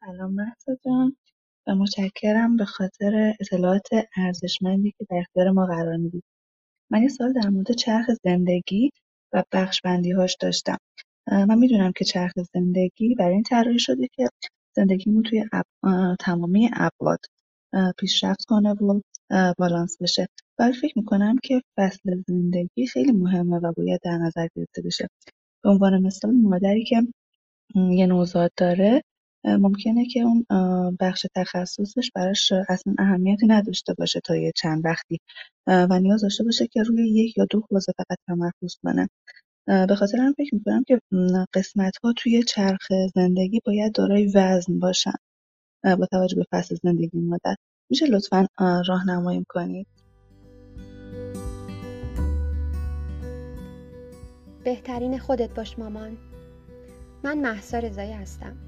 سلام مهسا جان. و متشکرم به خاطر اطلاعات ارزشمندی که در اختیار ما قرار می‌دید من یه سوال در مورد چرخ زندگی و بخش‌بندی‌هاش داشتم. من می‌دونم که چرخ زندگی برای این طراحی شده که زندگیمون توی اب... تمامی ابعاد پیشرفت کنه و بالانس بشه. ولی فکر می‌کنم که فصل زندگی خیلی مهمه و باید در نظر گرفته بشه. به عنوان مثال مادری که یه نوزاد داره ممکنه که اون بخش تخصصش براش اصلا اهمیتی نداشته باشه تا یه چند وقتی و نیاز داشته باشه که روی یک یا دو حوزه فقط تمرکز کنه. به خاطر هم فکر می‌کنم که قسمت ها توی چرخ زندگی باید دارای وزن باشن با توجه به فصل زندگی مادر میشه لطفا راهنمایی کنید؟ بهترین خودت باش مامان. من محسا رضایی هستم.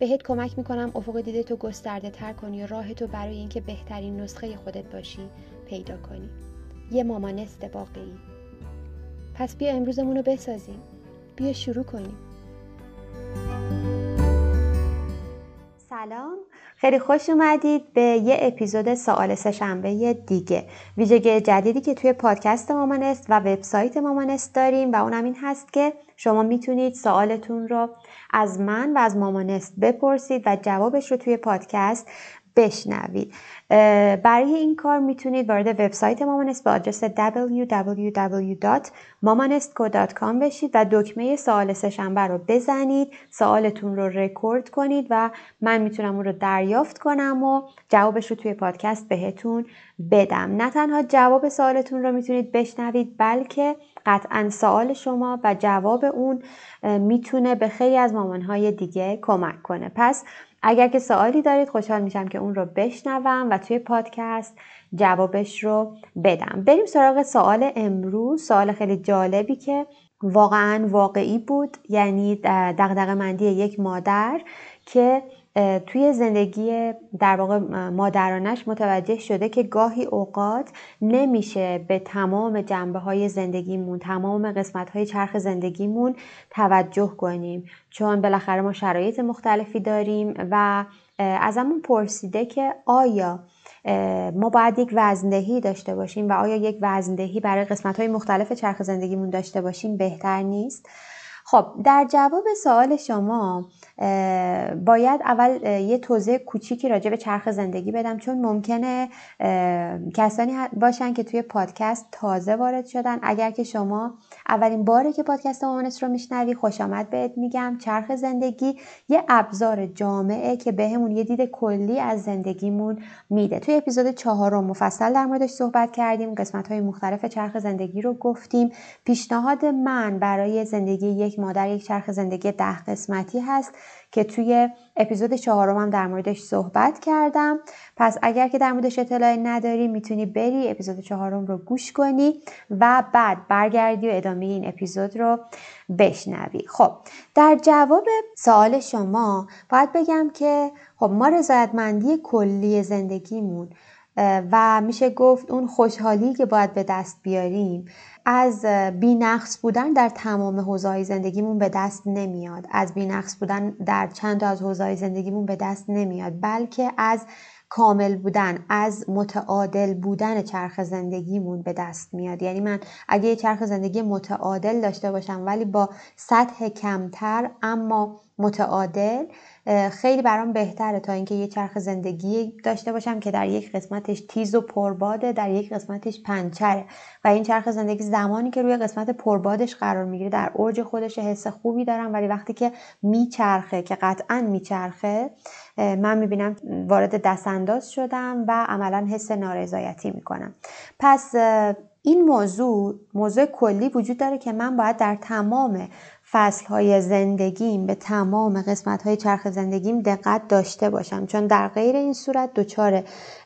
بهت کمک می‌کنم افق دیده تو گسترده تر کنی و راه تو برای اینکه بهترین نسخه خودت باشی پیدا کنی. یه مامانست واقعی پس بیا امروزمون رو بسازیم. بیا شروع کنیم. سلام. خیلی خوش اومدید به یه اپیزود سوال سهشنبه دیگه. ویژگی جدیدی که توی پادکست مامانست و وبسایت مامانست داریم و اونم این هست که شما می‌تونید سوالتون رو از من و از مامانست بپرسید و جوابش رو توی پادکست بشنوید. برای این کار می‌تونید وارد وبسایت مامانست به آدرس www.mamanestco.com بشید و دکمه سوال سهشنبه رو بزنید سوالتون رو رکورد کنید و من می‌تونم اون رو دریافت کنم و جوابش رو توی پادکست بهتون بدم. نه تنها جواب سوالتون رو می‌تونید بشنوید بلکه قطعا سوال شما و جواب اون می‌تونه به خیلی از مامانهای دیگه کمک کنه. پس اگر که سوالی دارید خوشحال میشم که اون رو بشنوم و توی پادکست جوابش رو بدم. بریم سراغ سوال امروز. سوال خیلی جالبی که واقعا واقعی بود یعنی دغدغه مندی یک مادر که توی زندگی در واقع مادرانش متوجه شده که گاهی اوقات نمیشه به تمام جنبه های زندگیمون تمام قسمت های چرخ زندگیمون توجه کنیم. چون بالاخره ما شرایط مختلفی داریم و ازمون پرسیده که آیا ما باید یک وزندهی داشته باشیم و آیا یک وزندهی برای قسمت های مختلف چرخ زندگیمون داشته باشیم بهتر نیست؟ خب در جواب سوال شما باید اول یه توضیح کوچیکی راجع به چرخ زندگی بدم چون ممکنه کسانی باشن که توی پادکست تازه وارد شدن. اگر که شما اولین باره که پادکست مامانس رو میشنوی خوش آمد بهت میگم. چرخ زندگی یه ابزار جامعه که بهمون یه دید کلی از زندگیمون میده. توی اپیزود چهارم مفصل در موردش صحبت کردیم قسمت های مختلف چرخ زندگی رو گفتیم. پیشنهاد من برای زندگی یک مادر یک چرخ زندگی ده قسمتی هست که توی اپیزود چهارم هم در موردش صحبت کردم. پس اگر که در موردش اطلاعی نداری می‌تونی بری اپیزود چهارم رو گوش کنی و بعد برگردی و ادامه این اپیزود رو بشنوی. خب در جواب سوال شما باید بگم که خب ما رضایتمندی کلی زندگیمون و میشه گفت اون خوشحالی که باید به دست بیاریم از بینقص بودن در تمام حوزه‌های زندگیمون به دست نمیاد. از بینقص بودن در چند تا از حوزه‌های زندگیمون به دست نمیاد بلکه از کامل بودن از متعادل بودن چرخ زندگیمون به دست میاد. یعنی من اگه یه چرخ زندگی متعادل داشته باشم ولی با سطح کمتر اما متعادل خیلی برام بهتره تا اینکه یه چرخ زندگی داشته باشم که در یک قسمتش تیز و پرباده در یک قسمتش پنچره. و این چرخ زندگی زمانی که روی قسمت پربادش قرار می‌گیره در اوج خودش حس خوبی دارم. ولی وقتی که میچرخه که قطعا میچرخه من می‌بینم وارد دستانداز شدم و عملا حس نارضایتی می‌کنم. پس این موضوع موضوع کلی وجود داره که من باید در تمام فصل های زندگیم به تمام قسمت های چرخ زندگیم دقت داشته باشم. چون در غیر این صورت دچار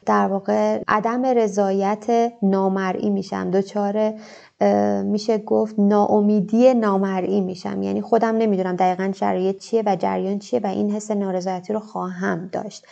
در واقع عدم رضایت نامرئی میشم. دچار میشه گفت ناامیدی نامرئی میشم. یعنی خودم نمی‌دونم دقیقا شرایط چیه و جریان چیه و این حس نارضایتی رو خواهم داشت.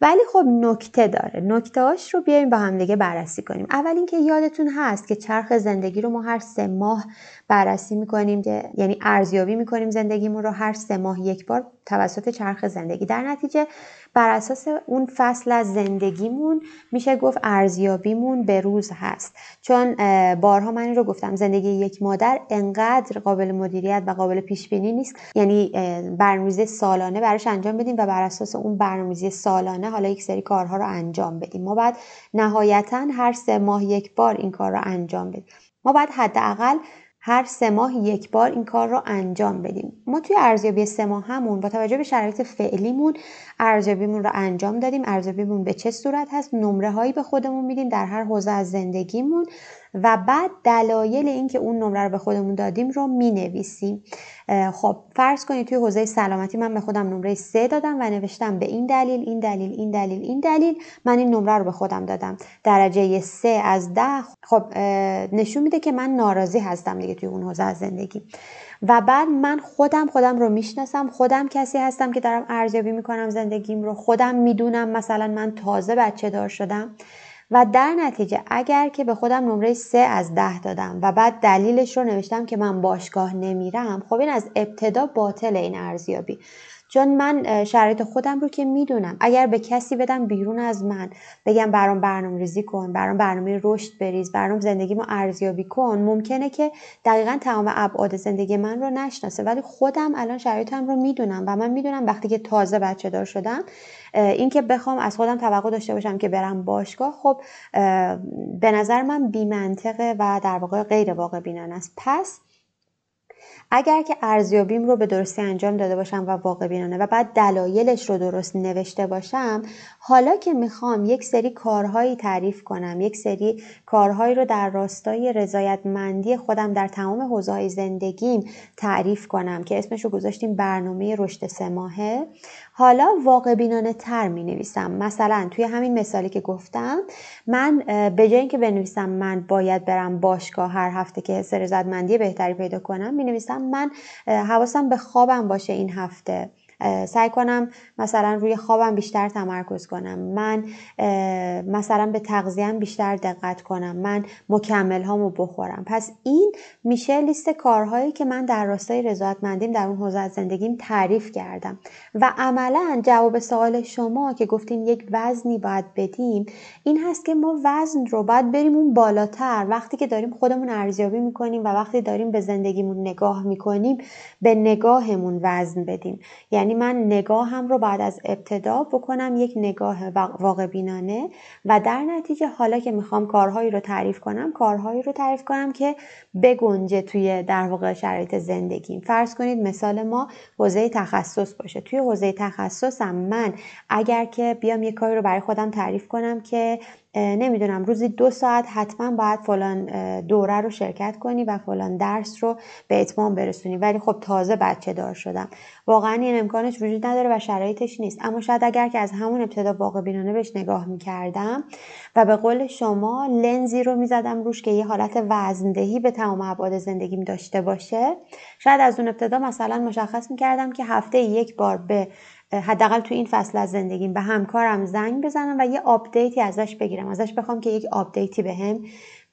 ولی خب نکته داره. نکته رو بیایم با هم دیگه بررسی کنیم. اول اینکه یادتون هست که چرخ زندگی رو ما هر سه ماه بررسی می‌کنیم که یعنی ارزیابی می‌کنیم زندگیمون رو هر سه ماه یک بار. توسط چرخ زندگی. در نتیجه بر اساس اون فصل از زندگیمون میشه گفت ارزیابیمون به روز هست. چون بارها من این رو گفتم زندگی یک مادر انقدر قابل مدیریت و قابل پیش بینی نیست. یعنی برنامه‌ریزی سالانه براش انجام بدیم و بر اساس اون برنامه‌ریزی سالانه حالا یک سری کارها رو انجام بدیم. ما بعد نهایتا هر سه ماه یک بار این کار رو انجام بدیم. ما باید حداقل هر سه ماه یک بار این کار رو انجام بدیم. ما توی ارزیابی سه ماه همون با توجه به شرایط فعلیمون ارزیابیمون رو انجام دادیم. ارزیابیمون به چه صورت هست؟ نمره هایی به خودمون میدیم در هر حوزه از زندگیمون. و بعد دلایل اینکه اون نمره رو به خودمون دادیم رو می نویسیم خب فرض کنید توی حوزه سلامتی من به خودم نمره سه دادم و نوشتم به این دلیل این دلیل این دلیل این دلیل. من این نمره رو به خودم دادم. درجه سه از ده. خب نشون میده که من ناراضی هستم دیگه توی اون حوزه از زندگی. و بعد من خودم خودم رو می‌شناسم. خودم کسی هستم که دارم ارزیابی می‌کنم زندگیم رو. خودم می‌دونم مثلا من تازه بچه دار شدم. و در نتیجه اگر که به خودم نمره سه از ده دادم و بعد دلیلش رو نوشتم که من باشگاه نمیرم خب این از ابتدا باطل این ارزیابی. چون من شرایط خودم رو که می‌دونم. اگر به کسی بدم بیرون از من بگم برام برنامه ریزی کن برام برنامه رشد بریز برام زندگی ما ارزیابی کن ممکنه که دقیقا تمام ابعاد زندگی من رو نشناسه. ولی خودم الان شرایطم رو می‌دونم و من می‌دونم وقتی که تازه بچه دار شدم اینکه بخوام از خودم توقع داشته باشم که برم باشگاه خب به نظر من بی منطقه و در واقع غیر واقع بینانه است. پس اگر که ارزیابیم رو به درستی انجام داده باشم و واقع بینانه و بعد دلایلش رو درست نوشته باشم حالا که می‌خوام یک سری کارهایی تعریف کنم یک سری کارهایی رو در راستای رضایتمندی خودم در تمام حوزه‌های زندگیم تعریف کنم که اسمش رو گذاشتیم برنامه رشد سه ماهه حالا واقع بینانه تر می نویسم. مثلا توی همین مثالی که گفتم من به جای اینکه بنویسم من باید برم باشگاه هر هفته که حس رضایتمندی بهتری پیدا کنم می نویسم من حواسم به خوابم باشه این هفته. سعی کنم مثلا روی خوابم بیشتر تمرکز کنم. من مثلا به تغذیم بیشتر دقت کنم. من مکمل هامو بخورم. پس این میشه لیست کارهایی که من در راستای رضایتمندیم در اون حوزه زندگیم تعریف کردم. و عملا جواب سوال شما که گفتین یک وزنی باید بدیم این هست که ما وزن رو باید بریم اون بالاتر. وقتی که داریم خودمون ارزیابی می‌کنیم و وقتی داریم به زندگیمون نگاه می‌کنیم به نگاهمون وزن بدیم. یعنی یعنی من نگاهم رو بعد از ابتدا بکنم یک نگاه واقع بینانه و در نتیجه حالا که می‌خوام کارهایی رو تعریف کنم کارهایی رو تعریف کنم که بگنجه توی در واقع شرایط زندگیم. فرض کنید مثال ما حوزه تخصص باشه. توی حوزه تخصصم من اگر که بیام یک کاری رو برای خودم تعریف کنم که نمی‌دونم روزی دو ساعت حتما باید فلان دوره رو شرکت کنی و فلان درس رو به اتمام برسونی. ولی خب تازه بچه دار شدم. واقعا این امکانش وجود نداره و شرایطش نیست. اما شاید اگر که از همون ابتدا واقع بینانه بهش نگاه می‌کردم و به قول شما لنزی رو می‌زدم روش که یه حالت وزن‌دهی به تمام ابعاد زندگیم داشته باشه شاید از اون ابتدا مثلا مشخص می‌کردم که هفته یک بار به حداقل تو این فصل از زندگیم به همکارم زنگ بزنم و یه update ی ازش بگیرم ازش بخوام که یک update ی بهم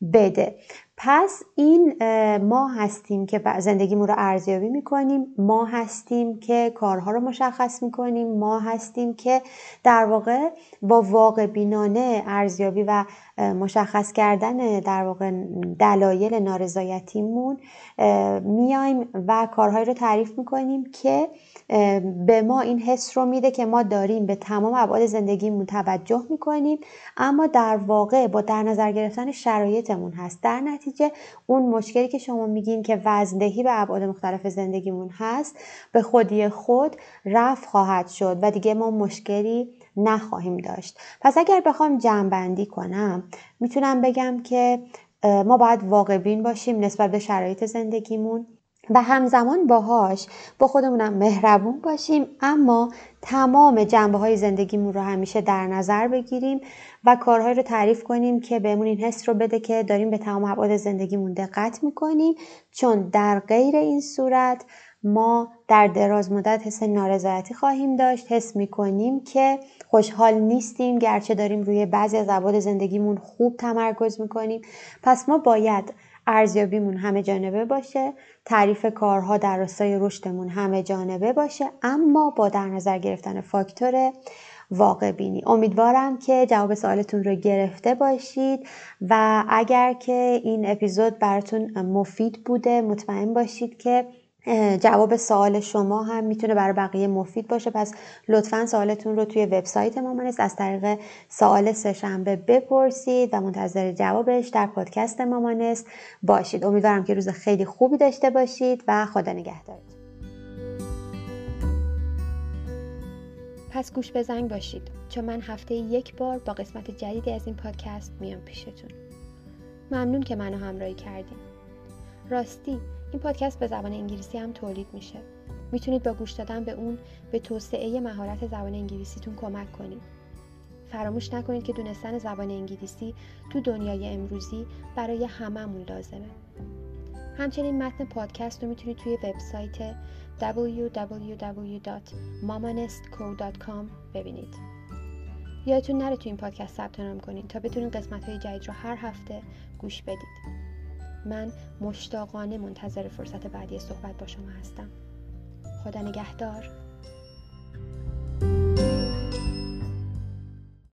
به بده. پس این ما هستیم که زندگیمون رو ارزیابی می‌کنیم ما هستیم که کارها رو مشخص می‌کنیم ما هستیم که در واقع با واقع بینانه ارزیابی و مشخص کردن در واقع دلایل نارضایتیمون میایم و کارهایی رو تعریف می‌کنیم که به ما این حس رو میده که ما داریم به تمام ابعاد زندگیمون توجه می‌کنیم اما در واقع با در نظر گرفتن شرایطمون هست. در نتیجه اون مشکلی که شما میگین که وزندهی به ابعاد مختلف زندگیمون هست به خودی خود رفع خواهد شد و دیگه ما مشکلی نخواهیم داشت. پس اگر بخوام جمع کنم می‌تونم بگم که ما باید واقع بین باشیم نسبت به شرایط زندگیمون و همزمان باهاش با خودمونم مهربون باشیم اما تمام جنبه های زندگیمون رو همیشه در نظر بگیریم و کارهایی رو تعریف کنیم که بهمون این حس رو بده که داریم به تمام ابعاد زندگیمون دقت می‌کنیم. چون در غیر این صورت ما در دراز مدت حس نارضایتی خواهیم داشت. حس می‌کنیم که خوشحال نیستیم. گرچه داریم روی بعضی از ابعاد زندگیمون خوب تمرکز می‌کنیم. پس ما باید ارزیابیمون همه جانبه باشه. تعریف کارها در راستای رشدمون همه جانبه باشه. اما با در نظر گرفتن فاکتور واقع بینی. امیدوارم که جواب سوالتون رو گرفته باشید و اگر که این اپیزود براتون مفید بوده مطمئن باشید که جواب سوال شما هم می‌تونه برای بقیه مفید باشه. پس لطفا سوالتون رو توی وبسایت مامانست از طریق سوال سهشنبه بپرسید و منتظر جوابش در پادکست مامانست باشید. امیدوارم که روز خیلی خوبی داشته باشید و خدا نگهدارتون. پس گوش به باشید. چون من هفته یک بار با قسمت جدیدی از این پادکست میام پیشتون. ممنون که منو همراهی کردیم راستی این پادکست به زبان انگلیسی هم تولید میشه. می‌تونید با گوش دادن به اون به توسعه مهارت زبان انگلیسیتون کمک کنید. فراموش نکنید که دونستن زبان انگلیسی تو دنیای امروزی برای هممون لازمه. همچنین متن پادکست رو می‌تونید توی وبسایت www.mamanestco.com ببینید. یادتون نره تو این پادکست ثبت نام کنید تا بتونید قسمت های جدید رو هر هفته گوش بدید. من مشتاقانه منتظر فرصت بعدی صحبت با شما هستم. خدا نگهدار.